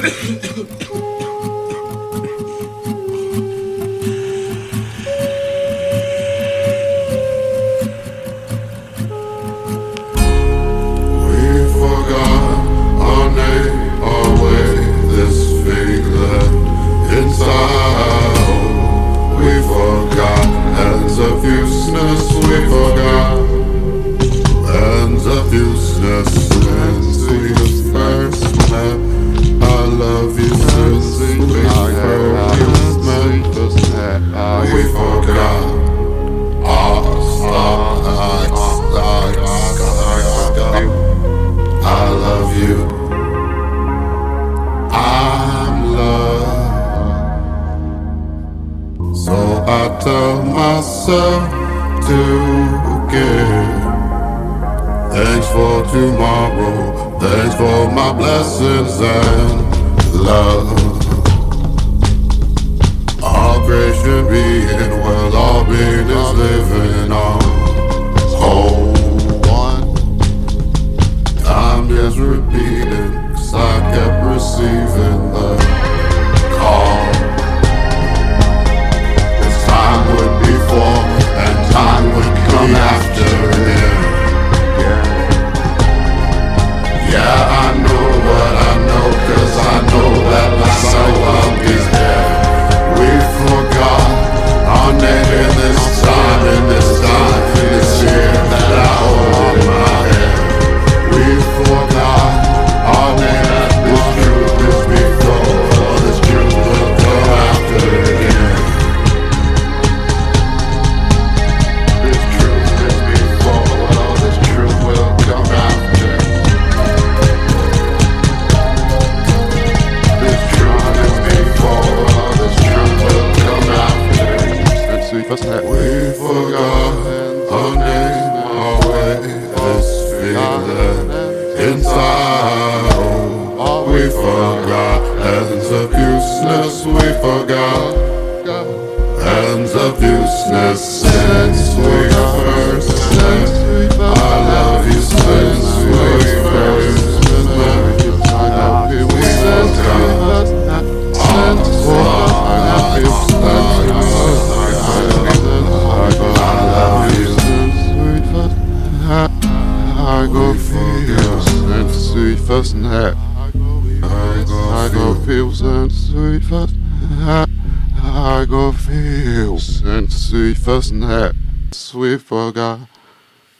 かっこいい。tell myself to give. Thanks for tomorrow, thanks for my blessings and love. All grace should be sorrow. We forgot hands of useless, we forgot hands of useless since we first met. first night. I go feel so sweet first. I go feel so sweet first night. Sweet for God.